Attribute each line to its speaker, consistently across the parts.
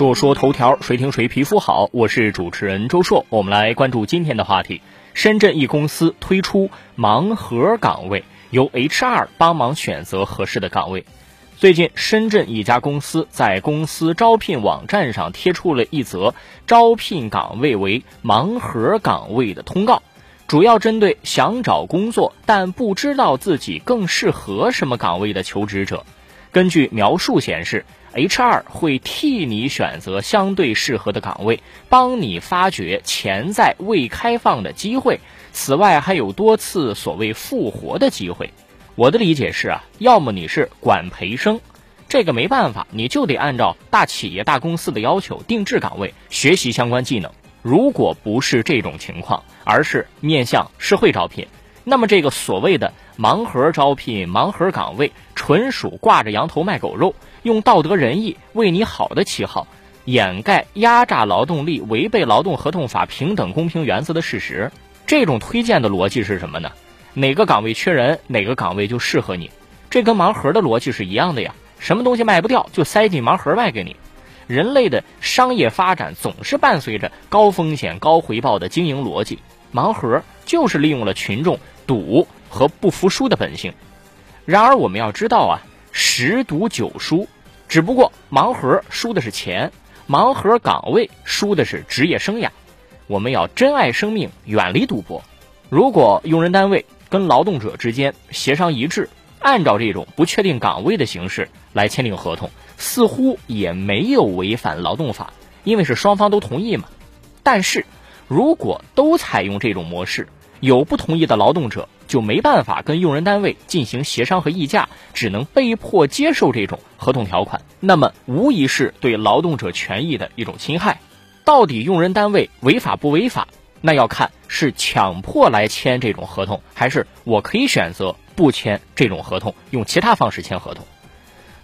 Speaker 1: 说说头条，谁听谁皮肤好。我是主持人周硕，我们来关注今天的话题。深圳一公司推出盲盒岗位，由 HR 帮忙选择合适的岗位。最近，深圳一家公司在公司招聘网站上贴出了一则招聘岗位为盲盒岗位的通告，主要针对想找工作但不知道自己更适合什么岗位的求职者。根据描述显示，HR 会替你选择相对适合的岗位，帮你发掘潜在未开放的机会。此外，还有多次所谓复活的机会。我的理解是啊，要么你是管培生，这个没办法，你就得按照大企业、大公司的要求定制岗位，学习相关技能。如果不是这种情况，而是面向社会招聘，那么这个所谓的盲盒招聘、盲盒岗位，纯属挂着羊头卖狗肉，用道德仁义为你好的旗号，掩盖压榨劳动力、违背劳动合同法平等公平原则的事实。这种推荐的逻辑是什么呢？哪个岗位缺人，哪个岗位就适合你，这跟盲盒的逻辑是一样的呀。什么东西卖不掉，就塞进盲盒卖给你。人类的商业发展总是伴随着高风险高回报的经营逻辑，盲盒就是利用了群众赌和不服输的本性。然而我们要知道啊，十赌九输，只不过盲盒输的是钱，盲盒岗位输的是职业生涯。我们要珍爱生命，远离赌博。如果用人单位。跟劳动者之间协商一致，按照这种不确定岗位的形式来签订合同，似乎也没有违反劳动法，因为是双方都同意嘛。但是，如果都采用这种模式，有不同意的劳动者就没办法跟用人单位进行协商和议价，只能被迫接受这种合同条款，那么无疑是对劳动者权益的一种侵害。到底用人单位违法不违法？那要看是强迫来签这种合同，还是我可以选择不签这种合同，用其他方式签合同。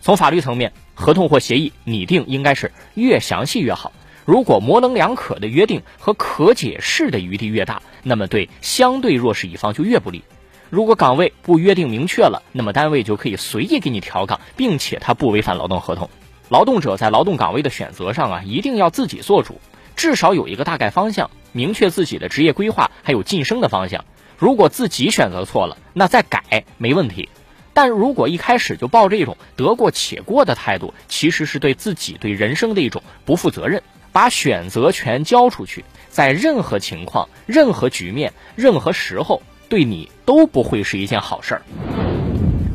Speaker 1: 从法律层面，合同或协议拟定应该是越详细越好。如果模棱两可的约定和可解释的余地越大，那么对相对弱势一方就越不利。如果岗位不约定明确了，那么单位就可以随意给你调岗，并且它不违反劳动合同。劳动者在劳动岗位的选择上啊，一定要自己做主，至少有一个大概方向。明确自己的职业规划，还有晋升的方向。如果自己选择错了，那再改没问题。但如果一开始就抱着一种得过且过的态度，其实是对自己对人生的一种不负责任。把选择权交出去，在任何情况、任何局面、任何时候，对你都不会是一件好事儿。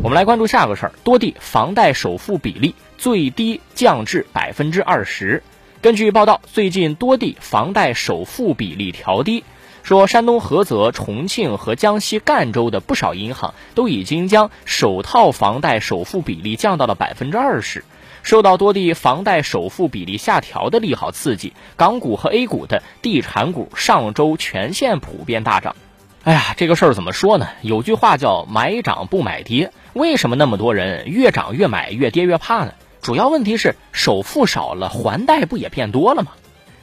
Speaker 1: 我们来关注下个事儿：多地房贷首付比例最低降至百分之二十。根据报道，最近多地房贷首付比例调低，说山东菏泽、重庆和江西赣州的不少银行都已经将首套房贷首付比例降到了百分之二十。受到多地房贷首付比例下调的利好刺激，港股和 A 股的地产股上周全线普遍大涨。哎呀，这个事儿怎么说呢？有句话叫“买涨不买跌”，为什么那么多人越涨越买，越跌越怕呢？主要问题是首付少了，还贷不也变多了吗？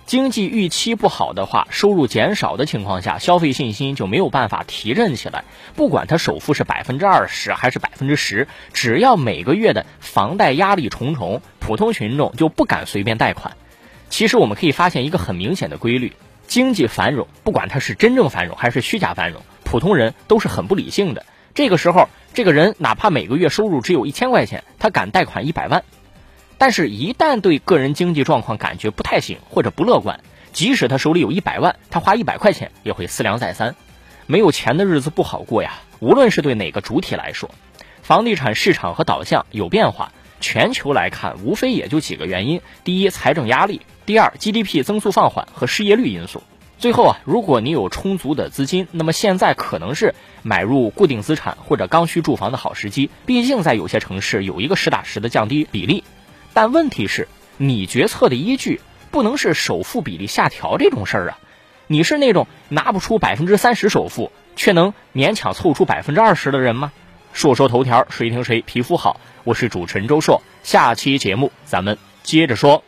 Speaker 1: 经济预期不好的话，收入减少的情况下，消费信心就没有办法提振起来。不管他首付是百分之二十还是百分之十，只要每个月的房贷压力重重，普通群众就不敢随便贷款。其实我们可以发现一个很明显的规律：经济繁荣，不管它是真正繁荣还是虚假繁荣，普通人都是很不理性的。这个时候，这个人哪怕每个月收入只有一千块钱，他敢贷款一百万。但是，一旦对个人经济状况感觉不太行或者不乐观，即使他手里有一百万，他花一百块钱也会思量再三。没有钱的日子不好过呀。无论是对哪个主体来说，房地产市场和导向有变化。全球来看，无非也就几个原因：第一，财政压力；第二，GDP 增速放缓和失业率因素。最后啊，如果你有充足的资金，那么现在可能是买入固定资产或者刚需住房的好时机。毕竟在有些城市有一个实打实的降低比例。但问题是，你决策的依据不能是首付比例下调这种事儿啊！你是那种拿不出百分之三十首付，却能勉强凑出百分之二十的人吗？说说头条，谁听谁皮肤好。我是主持人周硕，下期节目咱们接着说。